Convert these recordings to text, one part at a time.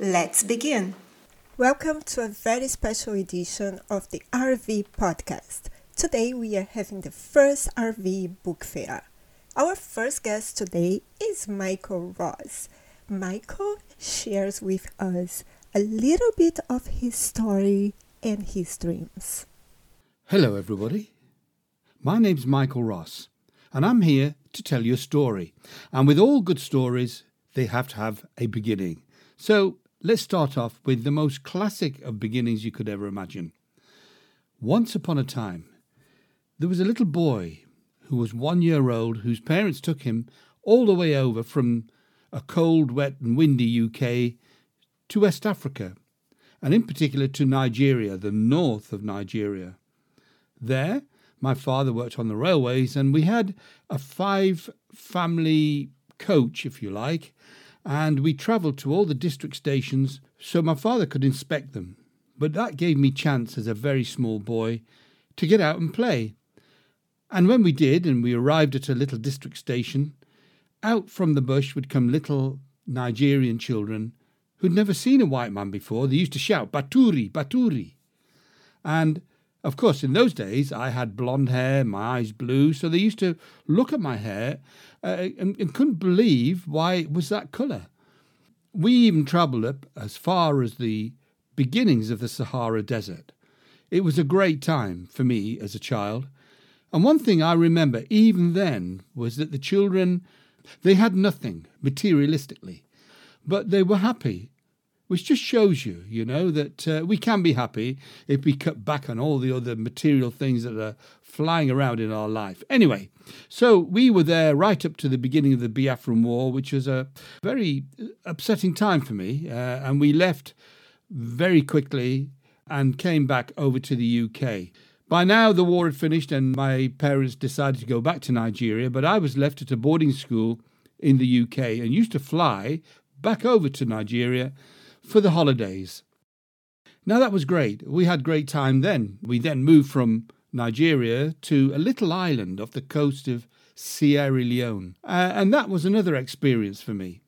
Let's begin. Welcome to a very special edition of the RV podcast. Today we are having the first RV book fair. Our first guest today is Michael Ross. Michael shares with us a little bit of his story and his dreams. Hello, everybody. My name's Michael Ross, and I'm here to tell you a story. And with all good stories, they have to have a beginning. So let's start off with the most classic of beginnings you could ever imagine. Once upon a time, there was a little boy who was one year old whose parents took him all the way over from a cold, wet, and windy UK to West Africa, and in particular to Nigeria, the north of Nigeria. There, my father worked on the railways, and we had a five family coach, if you like, and we travelled to all the district stations so my father could inspect them. But that gave me chance as a very small boy to get out and play. And when we did, and we arrived at a little district station, out from the bush would come little Nigerian children who'd never seen a white man before. They used to shout, Baturi, Baturi. And of course, in those days, I had blonde hair, my eyes blue, so they used to look at my hair uh, and, and couldn't believe why it was that colour. We even travelled up as far as the beginnings of the Sahara Desert. It was a great time for me as a child. And one thing I remember even then was that the children, they had nothing materialistically, but they were happy which just shows you, you know, that uh, we can be happy if we cut back on all the other material things that are flying around in our life. Anyway, so we were there right up to the beginning of the Biafran War, which was a very upsetting time for me, uh, and we left very quickly and came back over to the UK. By now, the war had finished, and my parents decided to go back to Nigeria, but I was left at a boarding school in the UK and used to fly back over to Nigeria for the holidays. Now that was great. We had great time then. We then moved from Nigeria to a little island off the coast of Sierra Leone. Uh, and that was another experience for me.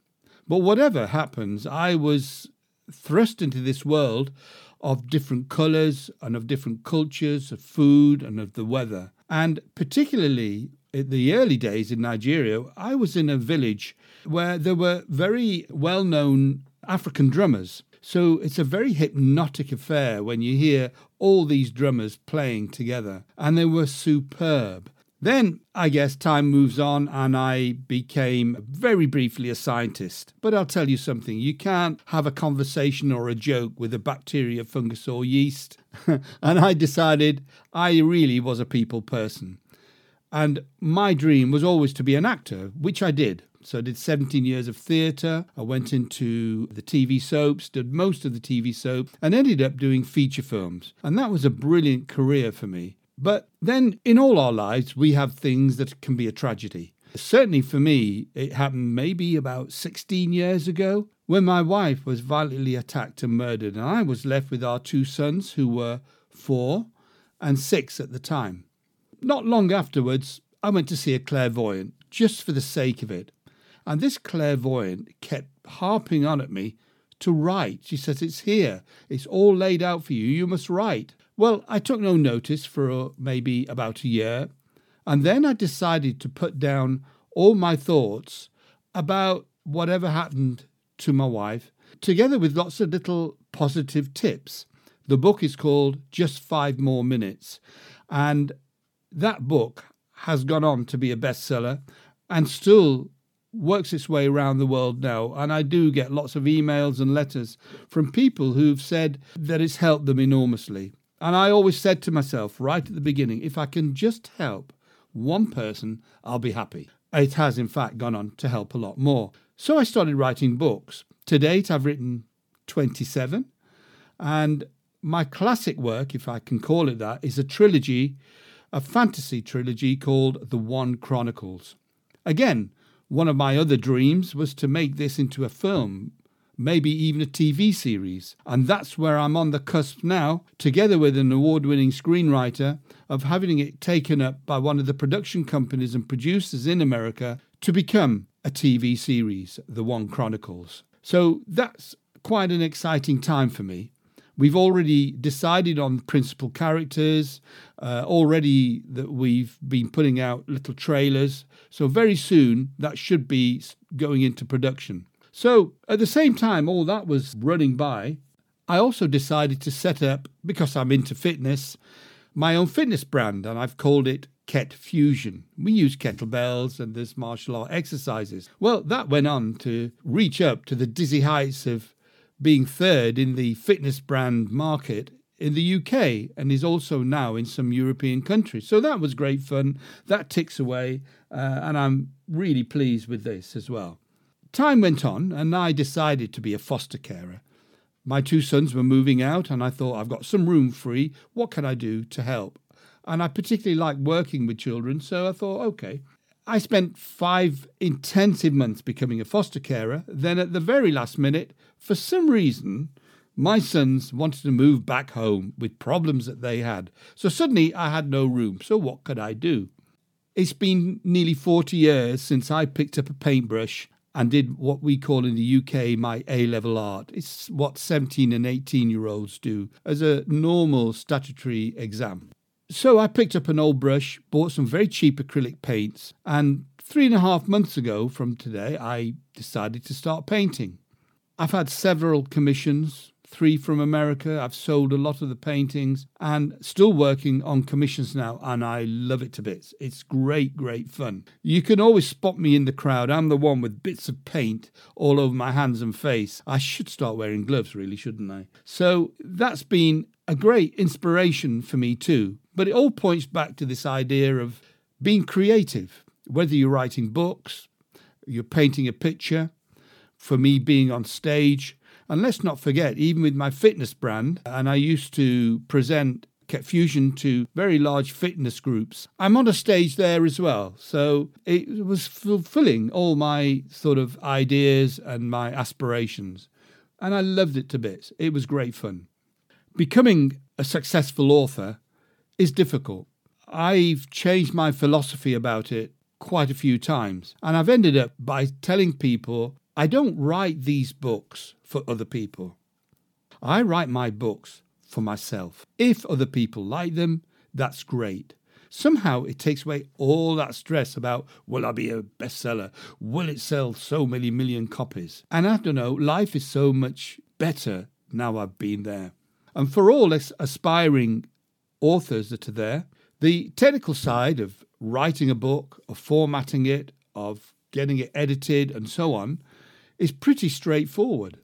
But whatever happens, I was thrust into this world of different colours and of different cultures, of food and of the weather. And particularly in the early days in Nigeria, I was in a village where there were very well known African drummers. So it's a very hypnotic affair when you hear all these drummers playing together, and they were superb. Then I guess time moves on and I became very briefly a scientist. But I'll tell you something you can't have a conversation or a joke with a bacteria, fungus, or yeast. and I decided I really was a people person. And my dream was always to be an actor, which I did. So I did 17 years of theatre. I went into the TV soaps, did most of the TV soap, and ended up doing feature films. And that was a brilliant career for me. But then in all our lives, we have things that can be a tragedy. Certainly for me, it happened maybe about 16 years ago when my wife was violently attacked and murdered, and I was left with our two sons who were four and six at the time. Not long afterwards, I went to see a clairvoyant just for the sake of it. And this clairvoyant kept harping on at me to write. She says, It's here. It's all laid out for you. You must write. Well, I took no notice for uh, maybe about a year. And then I decided to put down all my thoughts about whatever happened to my wife, together with lots of little positive tips. The book is called Just Five More Minutes. And that book has gone on to be a bestseller and still works its way around the world now. And I do get lots of emails and letters from people who've said that it's helped them enormously. And I always said to myself right at the beginning if I can just help one person, I'll be happy. It has, in fact, gone on to help a lot more. So I started writing books. To date, I've written 27. And my classic work, if I can call it that, is a trilogy, a fantasy trilogy called The One Chronicles. Again, one of my other dreams was to make this into a film, maybe even a TV series. And that's where I'm on the cusp now, together with an award winning screenwriter, of having it taken up by one of the production companies and producers in America to become a TV series, The One Chronicles. So that's quite an exciting time for me. We've already decided on principal characters, uh, already that we've been putting out little trailers. So, very soon that should be going into production. So, at the same time, all that was running by, I also decided to set up, because I'm into fitness, my own fitness brand, and I've called it Ket Fusion. We use kettlebells and there's martial art exercises. Well, that went on to reach up to the dizzy heights of being third in the fitness brand market in the UK and is also now in some European countries. So that was great fun. That ticks away, uh, and I'm really pleased with this as well. Time went on, and I decided to be a foster carer. My two sons were moving out, and I thought, I've got some room free. What can I do to help? And I particularly like working with children, so I thought, okay. I spent five intensive months becoming a foster carer. Then, at the very last minute, for some reason, my sons wanted to move back home with problems that they had. So suddenly I had no room. So what could I do? It's been nearly 40 years since I picked up a paintbrush and did what we call in the UK my A level art. It's what 17 and 18 year olds do as a normal statutory exam. So I picked up an old brush, bought some very cheap acrylic paints, and three and a half months ago from today, I decided to start painting. I've had several commissions, three from America. I've sold a lot of the paintings and still working on commissions now, and I love it to bits. It's great, great fun. You can always spot me in the crowd. I'm the one with bits of paint all over my hands and face. I should start wearing gloves, really, shouldn't I? So that's been a great inspiration for me too. But it all points back to this idea of being creative, whether you're writing books, you're painting a picture, for me being on stage. And let's not forget, even with my fitness brand, and I used to present Ket Fusion to very large fitness groups. I'm on a stage there as well. So it was fulfilling all my sort of ideas and my aspirations. And I loved it to bits. It was great fun. Becoming a successful author is difficult. I've changed my philosophy about it quite a few times. And I've ended up by telling people I don't write these books for other people. I write my books for myself. If other people like them, that's great. Somehow it takes away all that stress about will I be a bestseller? Will it sell so many million copies? And I don't know, life is so much better now I've been there. And for all aspiring authors that are there, the technical side of writing a book, of formatting it, of getting it edited, and so on, is pretty straightforward.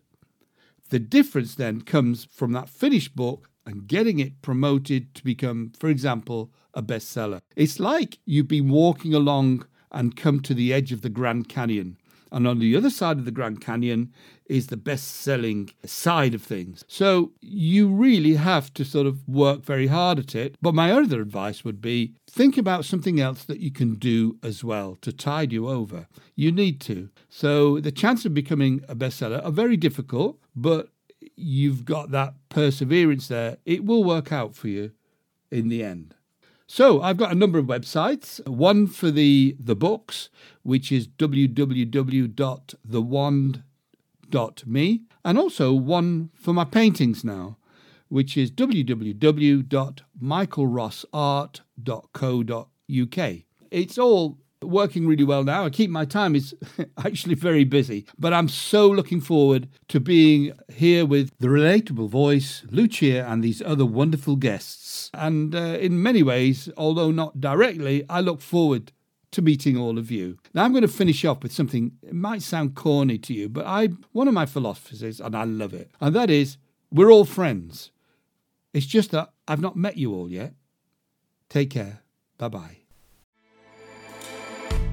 The difference then comes from that finished book and getting it promoted to become, for example, a bestseller. It's like you've been walking along and come to the edge of the Grand Canyon. And on the other side of the Grand Canyon is the best selling side of things. So you really have to sort of work very hard at it. But my other advice would be think about something else that you can do as well to tide you over. You need to. So the chances of becoming a bestseller are very difficult, but you've got that perseverance there. It will work out for you in the end. So I've got a number of websites. One for the the books, which is www.thewand.me, and also one for my paintings now, which is www.michaelrossart.co.uk. It's all working really well now. I keep my time is actually very busy, but I'm so looking forward to being here with the relatable voice, Lucia, and these other wonderful guests. And uh, in many ways, although not directly, I look forward to meeting all of you. Now I'm going to finish off with something it might sound corny to you, but I one of my philosophies and I love it. And that is we're all friends. It's just that I've not met you all yet. Take care. Bye-bye.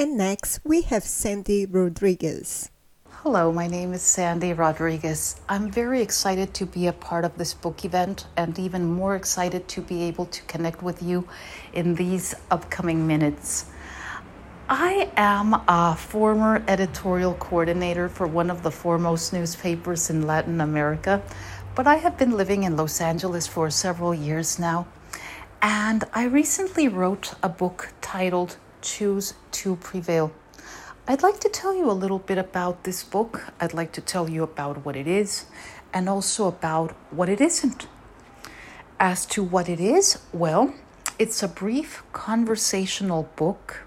And next, we have Sandy Rodriguez. Hello, my name is Sandy Rodriguez. I'm very excited to be a part of this book event and even more excited to be able to connect with you in these upcoming minutes. I am a former editorial coordinator for one of the foremost newspapers in Latin America, but I have been living in Los Angeles for several years now. And I recently wrote a book titled Choose to Prevail. I'd like to tell you a little bit about this book. I'd like to tell you about what it is and also about what it isn't. As to what it is, well, it's a brief conversational book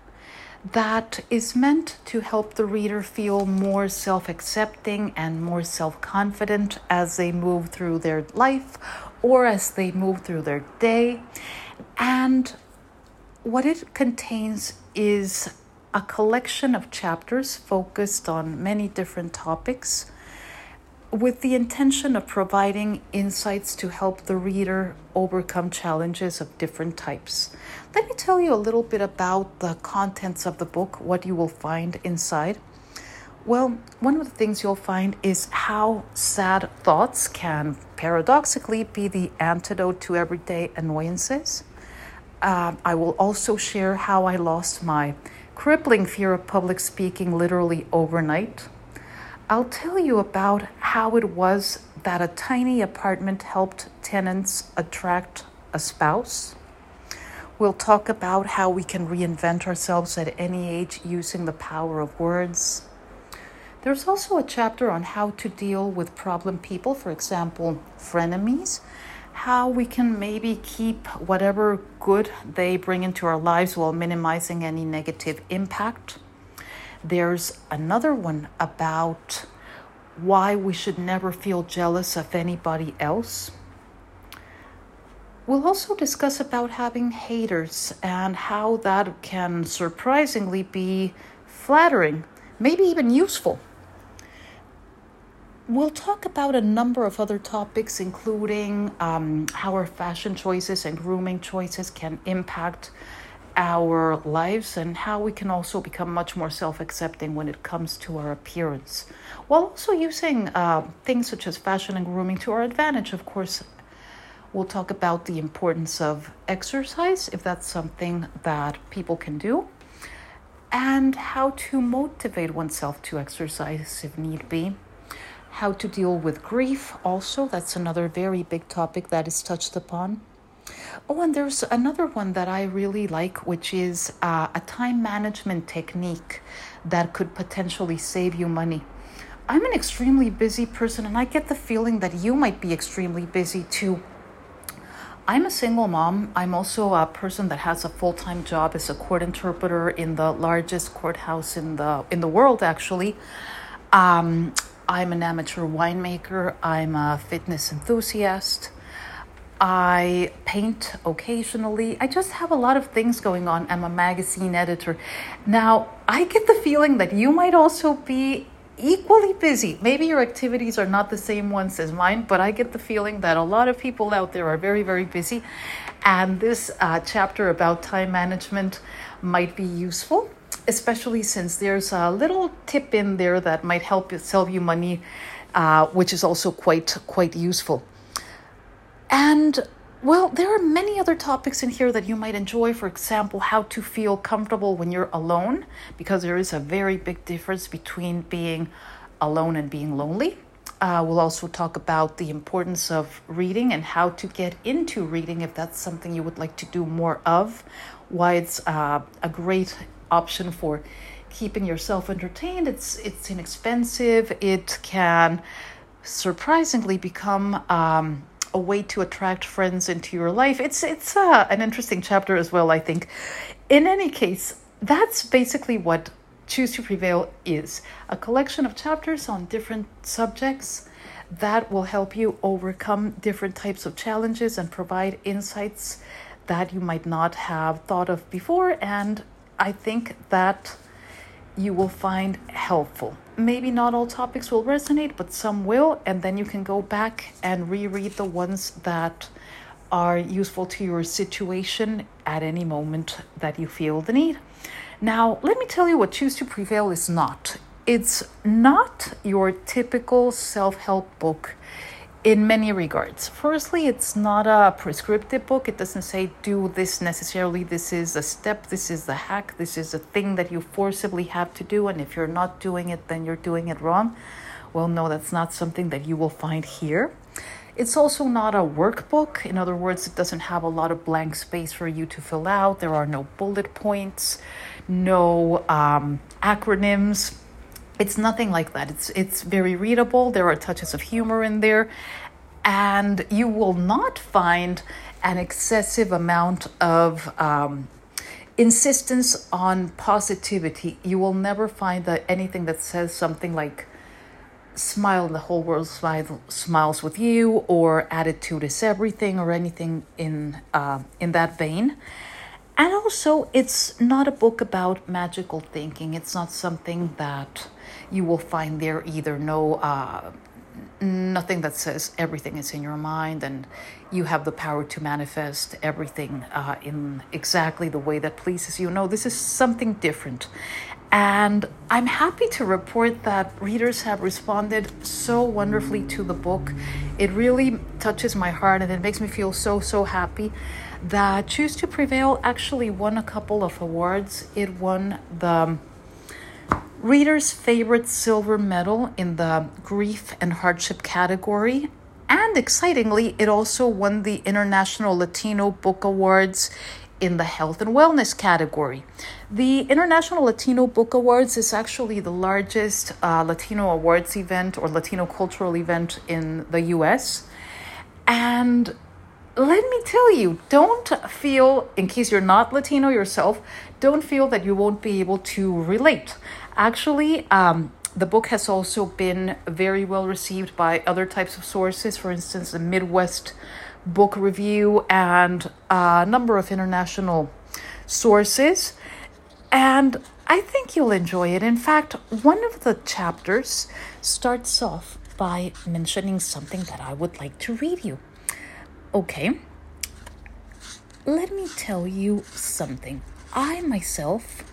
that is meant to help the reader feel more self accepting and more self confident as they move through their life or as they move through their day. And what it contains is a collection of chapters focused on many different topics with the intention of providing insights to help the reader overcome challenges of different types. Let me tell you a little bit about the contents of the book, what you will find inside. Well, one of the things you'll find is how sad thoughts can paradoxically be the antidote to everyday annoyances. Uh, I will also share how I lost my crippling fear of public speaking literally overnight. I'll tell you about how it was that a tiny apartment helped tenants attract a spouse. We'll talk about how we can reinvent ourselves at any age using the power of words. There's also a chapter on how to deal with problem people, for example, frenemies, how we can maybe keep whatever good they bring into our lives while minimizing any negative impact. There's another one about why we should never feel jealous of anybody else. We'll also discuss about having haters and how that can surprisingly be flattering, maybe even useful. We'll talk about a number of other topics, including um, how our fashion choices and grooming choices can impact our lives and how we can also become much more self accepting when it comes to our appearance, while also using uh, things such as fashion and grooming to our advantage. Of course, we'll talk about the importance of exercise, if that's something that people can do, and how to motivate oneself to exercise if need be how to deal with grief, also, that's another very big topic that is touched upon. Oh, and there's another one that I really like, which is uh, a time management technique that could potentially save you money. I'm an extremely busy person, and I get the feeling that you might be extremely busy too. I'm a single mom. I'm also a person that has a full-time job as a court interpreter in the largest courthouse in the in the world, actually. Um, I'm an amateur winemaker, I'm a fitness enthusiast. I paint occasionally. I just have a lot of things going on. I'm a magazine editor. Now, I get the feeling that you might also be equally busy. Maybe your activities are not the same ones as mine, but I get the feeling that a lot of people out there are very, very busy. And this uh, chapter about time management might be useful especially since there's a little tip in there that might help you save you money, uh, which is also quite quite useful. And well, there are many other topics in here that you might enjoy. For example, how to feel comfortable when you're alone, because there is a very big difference between being alone and being lonely. Uh, we'll also talk about the importance of reading and how to get into reading if that's something you would like to do more of. Why it's uh, a great option for keeping yourself entertained. It's it's inexpensive. It can surprisingly become um, a way to attract friends into your life. It's it's uh, an interesting chapter as well. I think. In any case, that's basically what Choose to Prevail is a collection of chapters on different subjects that will help you overcome different types of challenges and provide insights that you might not have thought of before. And I think that you will find helpful. Maybe not all topics will resonate, but some will, and then you can go back and reread the ones that are useful to your situation at any moment that you feel the need. Now, let me tell you what Choose to Prevail is not. It's not your typical self help book in many regards. Firstly, it's not a prescriptive book. It doesn't say do this necessarily. This is a step, this is the hack, this is a thing that you forcibly have to do. And if you're not doing it, then you're doing it wrong. Well, no, that's not something that you will find here. It's also not a workbook. In other words, it doesn't have a lot of blank space for you to fill out. There are no bullet points, no um, acronyms it's nothing like that. It's it's very readable. There are touches of humor in there, and you will not find an excessive amount of um, insistence on positivity. You will never find that anything that says something like smile and the whole world smile, smiles with you or attitude is everything or anything in uh, in that vein and also it's not a book about magical thinking it's not something that you will find there either no uh, nothing that says everything is in your mind and you have the power to manifest everything uh, in exactly the way that pleases you. No, this is something different. And I'm happy to report that readers have responded so wonderfully to the book. It really touches my heart and it makes me feel so, so happy that Choose to Prevail actually won a couple of awards. It won the Reader's favorite silver medal in the grief and hardship category. And excitingly, it also won the International Latino Book Awards in the health and wellness category. The International Latino Book Awards is actually the largest uh, Latino awards event or Latino cultural event in the US. And let me tell you, don't feel, in case you're not Latino yourself, don't feel that you won't be able to relate. Actually, um, the book has also been very well received by other types of sources, for instance, the Midwest Book Review and a number of international sources. And I think you'll enjoy it. In fact, one of the chapters starts off by mentioning something that I would like to read you. Okay, let me tell you something. I myself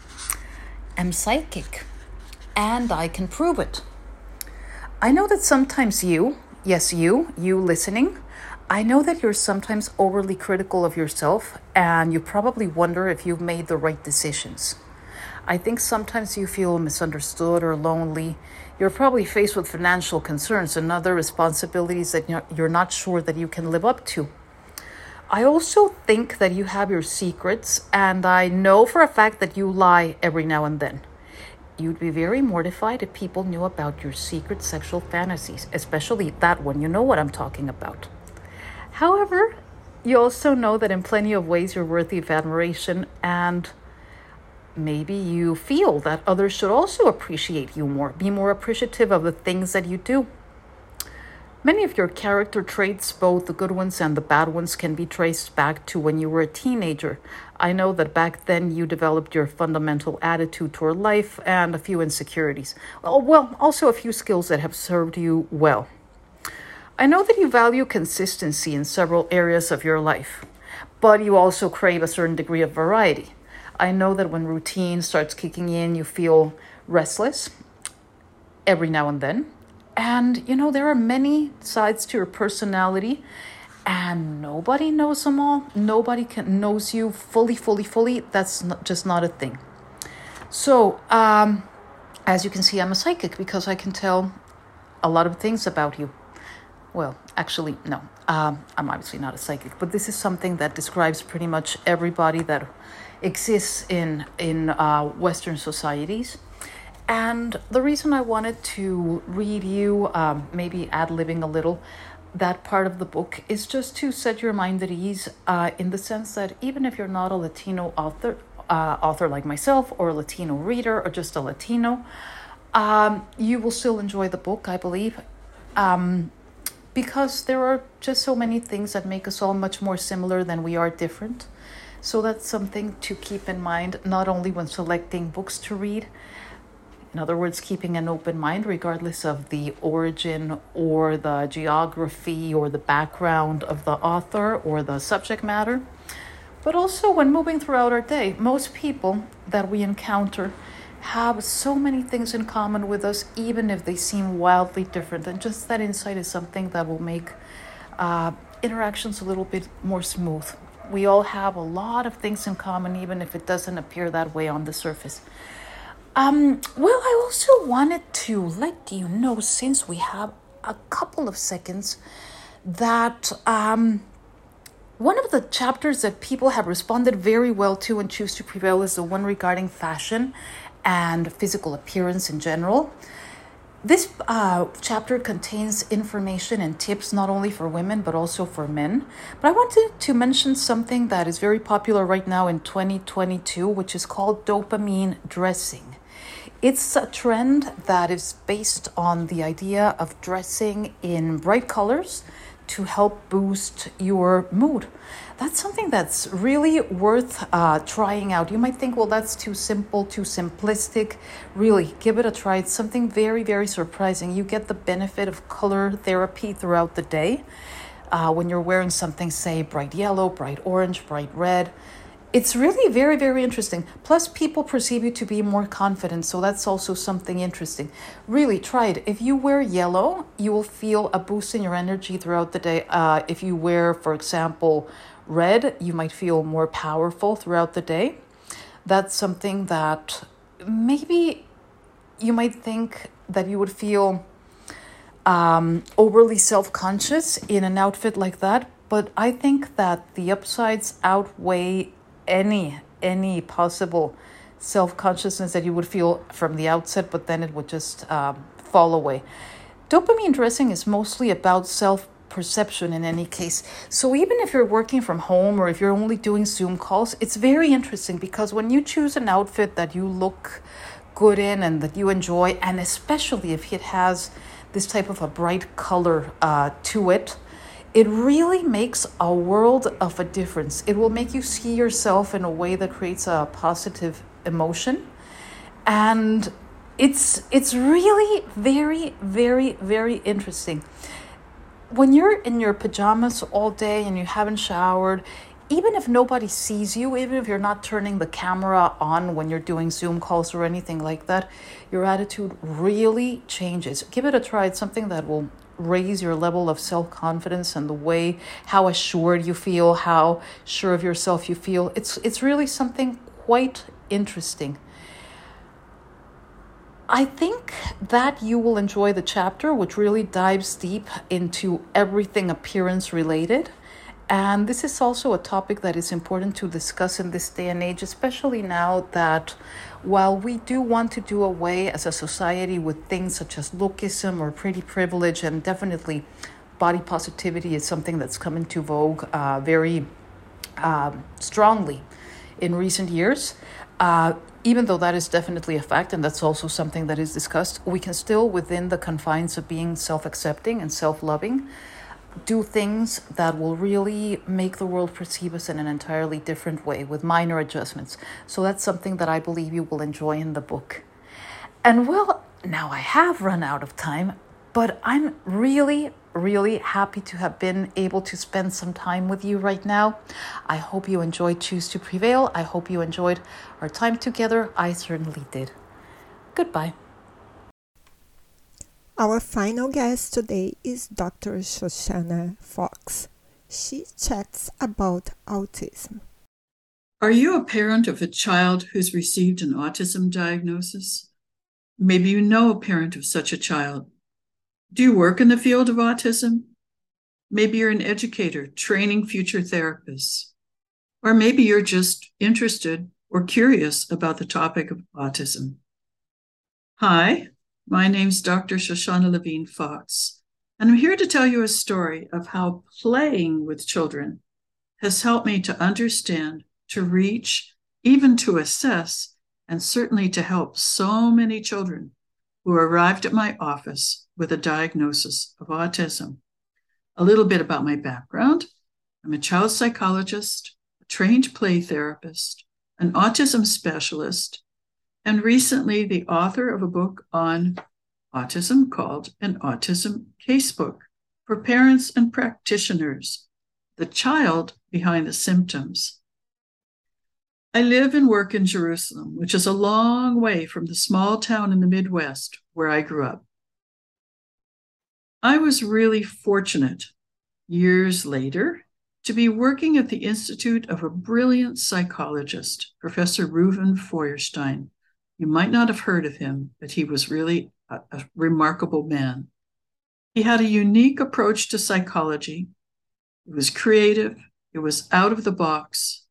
am psychic and I can prove it. I know that sometimes you, yes, you, you listening, I know that you're sometimes overly critical of yourself and you probably wonder if you've made the right decisions. I think sometimes you feel misunderstood or lonely. You're probably faced with financial concerns and other responsibilities that you're not sure that you can live up to. I also think that you have your secrets, and I know for a fact that you lie every now and then. You'd be very mortified if people knew about your secret sexual fantasies, especially that one. You know what I'm talking about. However, you also know that in plenty of ways you're worthy of admiration, and maybe you feel that others should also appreciate you more, be more appreciative of the things that you do. Many of your character traits, both the good ones and the bad ones, can be traced back to when you were a teenager. I know that back then you developed your fundamental attitude toward life and a few insecurities. Oh, well, also a few skills that have served you well. I know that you value consistency in several areas of your life, but you also crave a certain degree of variety. I know that when routine starts kicking in, you feel restless every now and then and, you know, there are many sides to your personality, and nobody knows them all. Nobody can knows you fully, fully, fully. That's not, just not a thing. So, um, as you can see, I'm a psychic because I can tell a lot of things about you. Well, actually, no. Um, I'm obviously not a psychic, but this is something that describes pretty much everybody that exists in in uh, Western societies. And the reason I wanted to read you, um, maybe ad libbing a little, that part of the book is just to set your mind at ease uh, in the sense that even if you're not a Latino author, uh, author like myself or a Latino reader or just a Latino, um, you will still enjoy the book, I believe, um, because there are just so many things that make us all much more similar than we are different. So that's something to keep in mind, not only when selecting books to read, in other words, keeping an open mind, regardless of the origin or the geography or the background of the author or the subject matter. But also, when moving throughout our day, most people that we encounter have so many things in common with us, even if they seem wildly different. And just that insight is something that will make uh, interactions a little bit more smooth. We all have a lot of things in common, even if it doesn't appear that way on the surface. Um, well, I also wanted to let you know, since we have a couple of seconds, that um, one of the chapters that people have responded very well to and choose to prevail is the one regarding fashion and physical appearance in general. This uh, chapter contains information and tips not only for women but also for men. But I wanted to mention something that is very popular right now in 2022, which is called dopamine dressing. It's a trend that is based on the idea of dressing in bright colors to help boost your mood. That's something that's really worth uh, trying out. You might think, well, that's too simple, too simplistic. Really, give it a try. It's something very, very surprising. You get the benefit of color therapy throughout the day. Uh, when you're wearing something, say, bright yellow, bright orange, bright red, it's really very, very interesting. Plus, people perceive you to be more confident, so that's also something interesting. Really, try it. If you wear yellow, you will feel a boost in your energy throughout the day. Uh, if you wear, for example, red, you might feel more powerful throughout the day. That's something that maybe you might think that you would feel um, overly self conscious in an outfit like that, but I think that the upsides outweigh any any possible self consciousness that you would feel from the outset, but then it would just um, fall away. Dopamine dressing is mostly about self perception in any case. So even if you're working from home or if you're only doing Zoom calls, it's very interesting because when you choose an outfit that you look good in and that you enjoy, and especially if it has this type of a bright color uh, to it, it really makes a world of a difference. It will make you see yourself in a way that creates a positive emotion. And it's it's really very very very interesting. When you're in your pajamas all day and you haven't showered, even if nobody sees you, even if you're not turning the camera on when you're doing Zoom calls or anything like that, your attitude really changes. Give it a try. It's something that will raise your level of self confidence and the way how assured you feel, how sure of yourself you feel. It's it's really something quite interesting. I think that you will enjoy the chapter, which really dives deep into everything appearance related. And this is also a topic that is important to discuss in this day and age, especially now that while we do want to do away as a society with things such as lookism or pretty privilege, and definitely body positivity is something that's come into vogue uh, very uh, strongly in recent years. Uh, even though that is definitely a fact, and that's also something that is discussed, we can still, within the confines of being self accepting and self loving, do things that will really make the world perceive us in an entirely different way with minor adjustments. So that's something that I believe you will enjoy in the book. And well, now I have run out of time, but I'm really, really happy to have been able to spend some time with you right now. I hope you enjoyed Choose to Prevail. I hope you enjoyed our time together. I certainly did. Goodbye. Our final guest today is Dr. Shoshana Fox. She chats about autism. Are you a parent of a child who's received an autism diagnosis? Maybe you know a parent of such a child. Do you work in the field of autism? Maybe you're an educator training future therapists. Or maybe you're just interested or curious about the topic of autism. Hi, my name's Dr. Shoshana Levin Fox, and I'm here to tell you a story of how playing with children has helped me to understand, to reach, even to assess and certainly to help so many children who arrived at my office with a diagnosis of autism. A little bit about my background I'm a child psychologist, a trained play therapist, an autism specialist, and recently the author of a book on autism called An Autism Casebook for parents and practitioners, the child behind the symptoms. I live and work in Jerusalem, which is a long way from the small town in the Midwest where I grew up. I was really fortunate years later to be working at the Institute of a brilliant psychologist, Professor Reuven Feuerstein. You might not have heard of him, but he was really a, a remarkable man. He had a unique approach to psychology. It was creative, it was out of the box.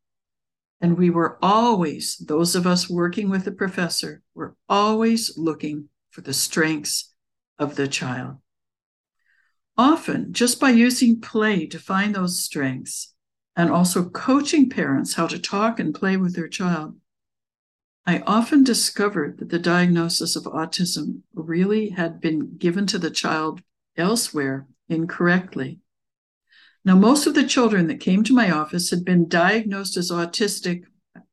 And we were always, those of us working with the professor, were always looking for the strengths of the child. Often, just by using play to find those strengths and also coaching parents how to talk and play with their child, I often discovered that the diagnosis of autism really had been given to the child elsewhere incorrectly. Now, most of the children that came to my office had been diagnosed as autistic,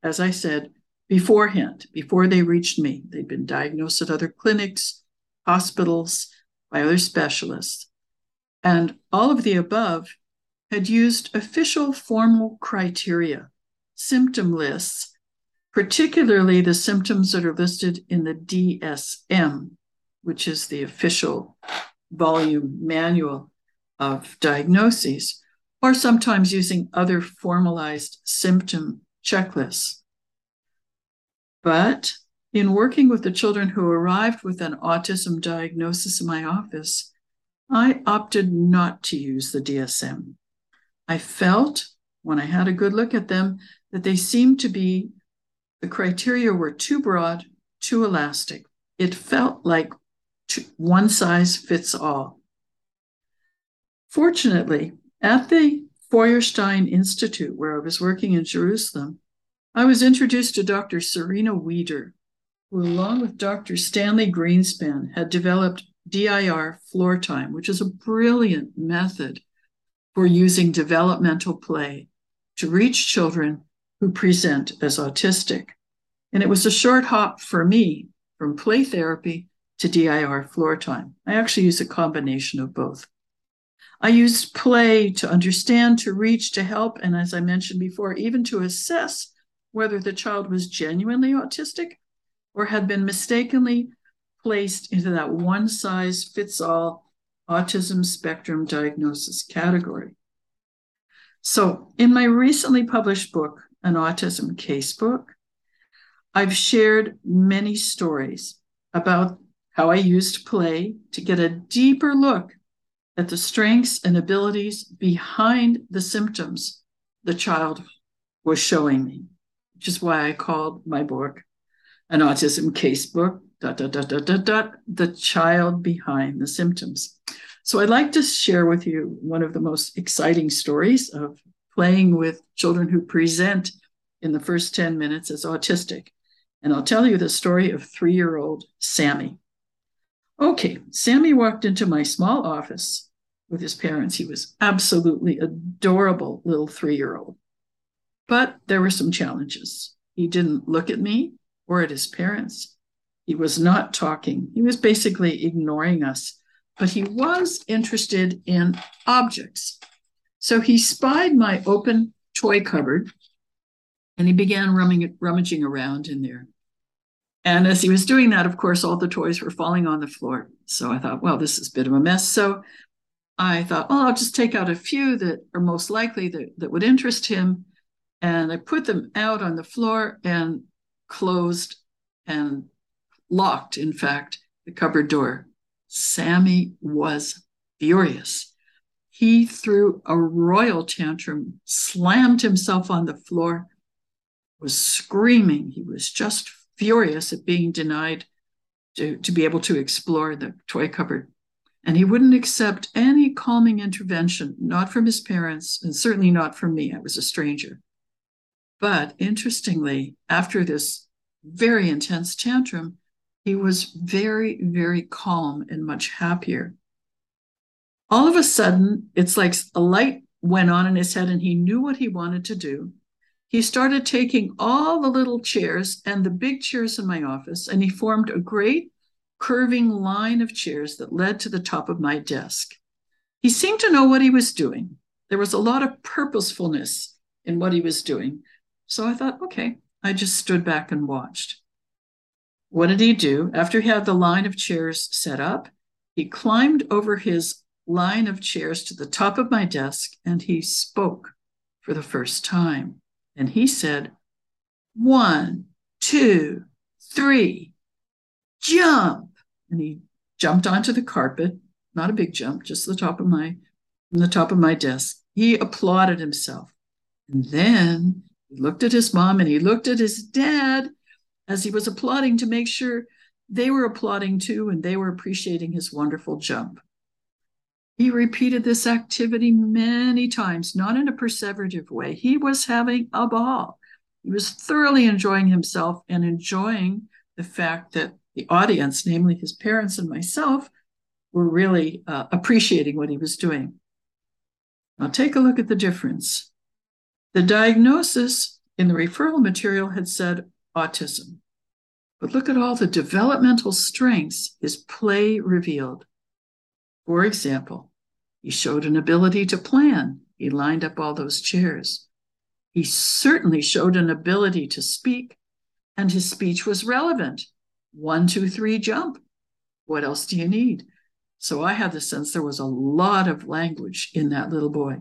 as I said, beforehand, before they reached me. They'd been diagnosed at other clinics, hospitals, by other specialists and all of the above had used official formal criteria, symptom lists, particularly the symptoms that are listed in the DSM, which is the official volume manual of diagnoses, or sometimes using other formalized symptom checklists. But in working with the children who arrived with an autism diagnosis in my office, I opted not to use the DSM. I felt when I had a good look at them that they seemed to be, the criteria were too broad, too elastic. It felt like one size fits all. Fortunately, at the Feuerstein Institute, where I was working in Jerusalem, I was introduced to Dr. Serena Wieder, who, along with Dr. Stanley Greenspan, had developed DIR floor time, which is a brilliant method for using developmental play to reach children who present as autistic. And it was a short hop for me from play therapy to DIR floor time. I actually use a combination of both. I used play to understand, to reach, to help, and as I mentioned before, even to assess whether the child was genuinely autistic or had been mistakenly placed into that one size fits all autism spectrum diagnosis category. So, in my recently published book, An Autism Casebook, I've shared many stories about how I used play to get a deeper look at the strengths and abilities behind the symptoms the child was showing me, which is why I called my book An Autism Casebook dot, dot, dot, dot, dot, dot, the child behind the symptoms. So I'd like to share with you one of the most exciting stories of playing with children who present in the first 10 minutes as autistic. And I'll tell you the story of three year old Sammy. Okay, Sammy walked into my small office with his parents. He was absolutely adorable little three year old. But there were some challenges. He didn't look at me or at his parents. He was not talking. He was basically ignoring us, but he was interested in objects. So he spied my open toy cupboard and he began rumming, rummaging around in there. And as he was doing that, of course, all the toys were falling on the floor. So I thought, well, this is a bit of a mess. So I thought, well, I'll just take out a few that are most likely that, that would interest him. And I put them out on the floor and closed and locked, in fact, the cupboard door. Sammy was furious. He threw a royal tantrum, slammed himself on the floor, was screaming. He was just furious at being denied to, to be able to explore the toy cupboard. And he wouldn't accept any calming intervention, not from his parents, and certainly not from me. I was a stranger. But interestingly, after this very intense tantrum, he was very, very calm and much happier. All of a sudden, it's like a light went on in his head and he knew what he wanted to do. He started taking all the little chairs and the big chairs in my office, and he formed a great curving line of chairs that led to the top of my desk. He seemed to know what he was doing. There was a lot of purposefulness in what he was doing. So I thought, okay, I just stood back and watched. What did he do? After he had the line of chairs set up, he climbed over his line of chairs to the top of my desk and he spoke for the first time. And he said, One, two, three, jump. And he jumped onto the carpet, not a big jump, just the top of my from the top of my desk. He applauded himself. And then he looked at his mom and he looked at his dad as he was applauding to make sure they were applauding too and they were appreciating his wonderful jump. He repeated this activity many times, not in a perseverative way. He was having a ball. He was thoroughly enjoying himself and enjoying the fact that the audience, namely his parents and myself, were really uh, appreciating what he was doing. Now, take a look at the difference. The diagnosis in the referral material had said autism. But look at all the developmental strengths his play revealed. For example, he showed an ability to plan. He lined up all those chairs. He certainly showed an ability to speak, and his speech was relevant. One, two, three, jump. What else do you need? So I had the sense there was a lot of language in that little boy.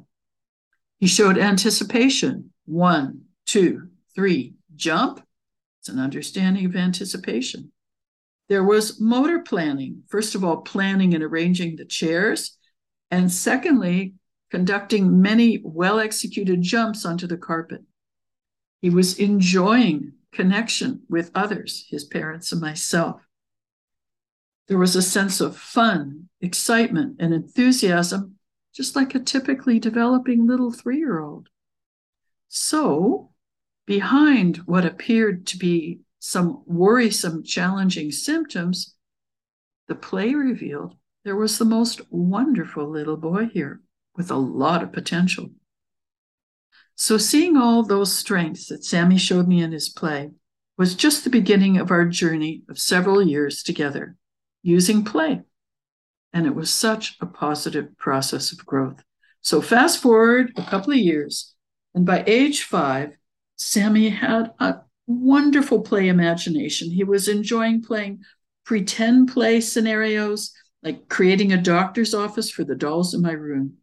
He showed anticipation. One, two, three, jump. It's an understanding of anticipation. There was motor planning. First of all, planning and arranging the chairs. And secondly, conducting many well executed jumps onto the carpet. He was enjoying connection with others, his parents and myself. There was a sense of fun, excitement, and enthusiasm, just like a typically developing little three year old. So, behind what appeared to be some worrisome, challenging symptoms, the play revealed there was the most wonderful little boy here with a lot of potential. So, seeing all those strengths that Sammy showed me in his play was just the beginning of our journey of several years together using play. And it was such a positive process of growth. So, fast forward a couple of years, and by age five, Sammy had a wonderful play imagination. He was enjoying playing pretend play scenarios, like creating a doctor's office for the dolls in my room.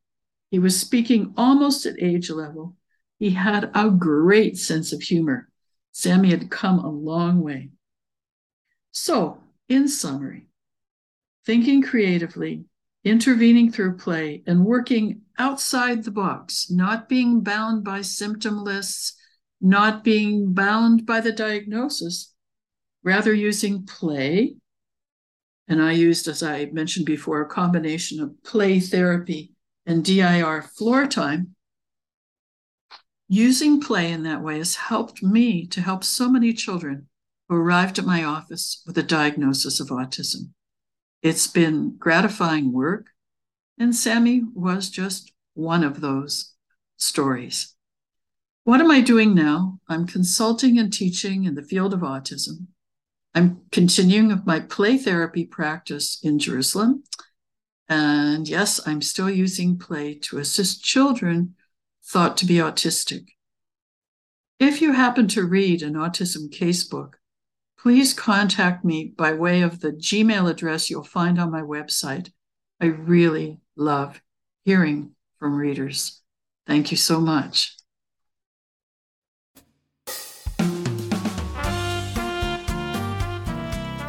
He was speaking almost at age level. He had a great sense of humor. Sammy had come a long way. So, in summary, thinking creatively, intervening through play, and working outside the box, not being bound by symptom lists not being bound by the diagnosis, rather using play. And I used, as I mentioned before, a combination of play therapy and DIR floor time. Using play in that way has helped me to help so many children who arrived at my office with a diagnosis of autism. It's been gratifying work, and Sammy was just one of those stories. What am I doing now? I'm consulting and teaching in the field of autism. I'm continuing with my play therapy practice in Jerusalem. And yes, I'm still using play to assist children thought to be autistic. If you happen to read an autism casebook, please contact me by way of the Gmail address you'll find on my website. I really love hearing from readers. Thank you so much.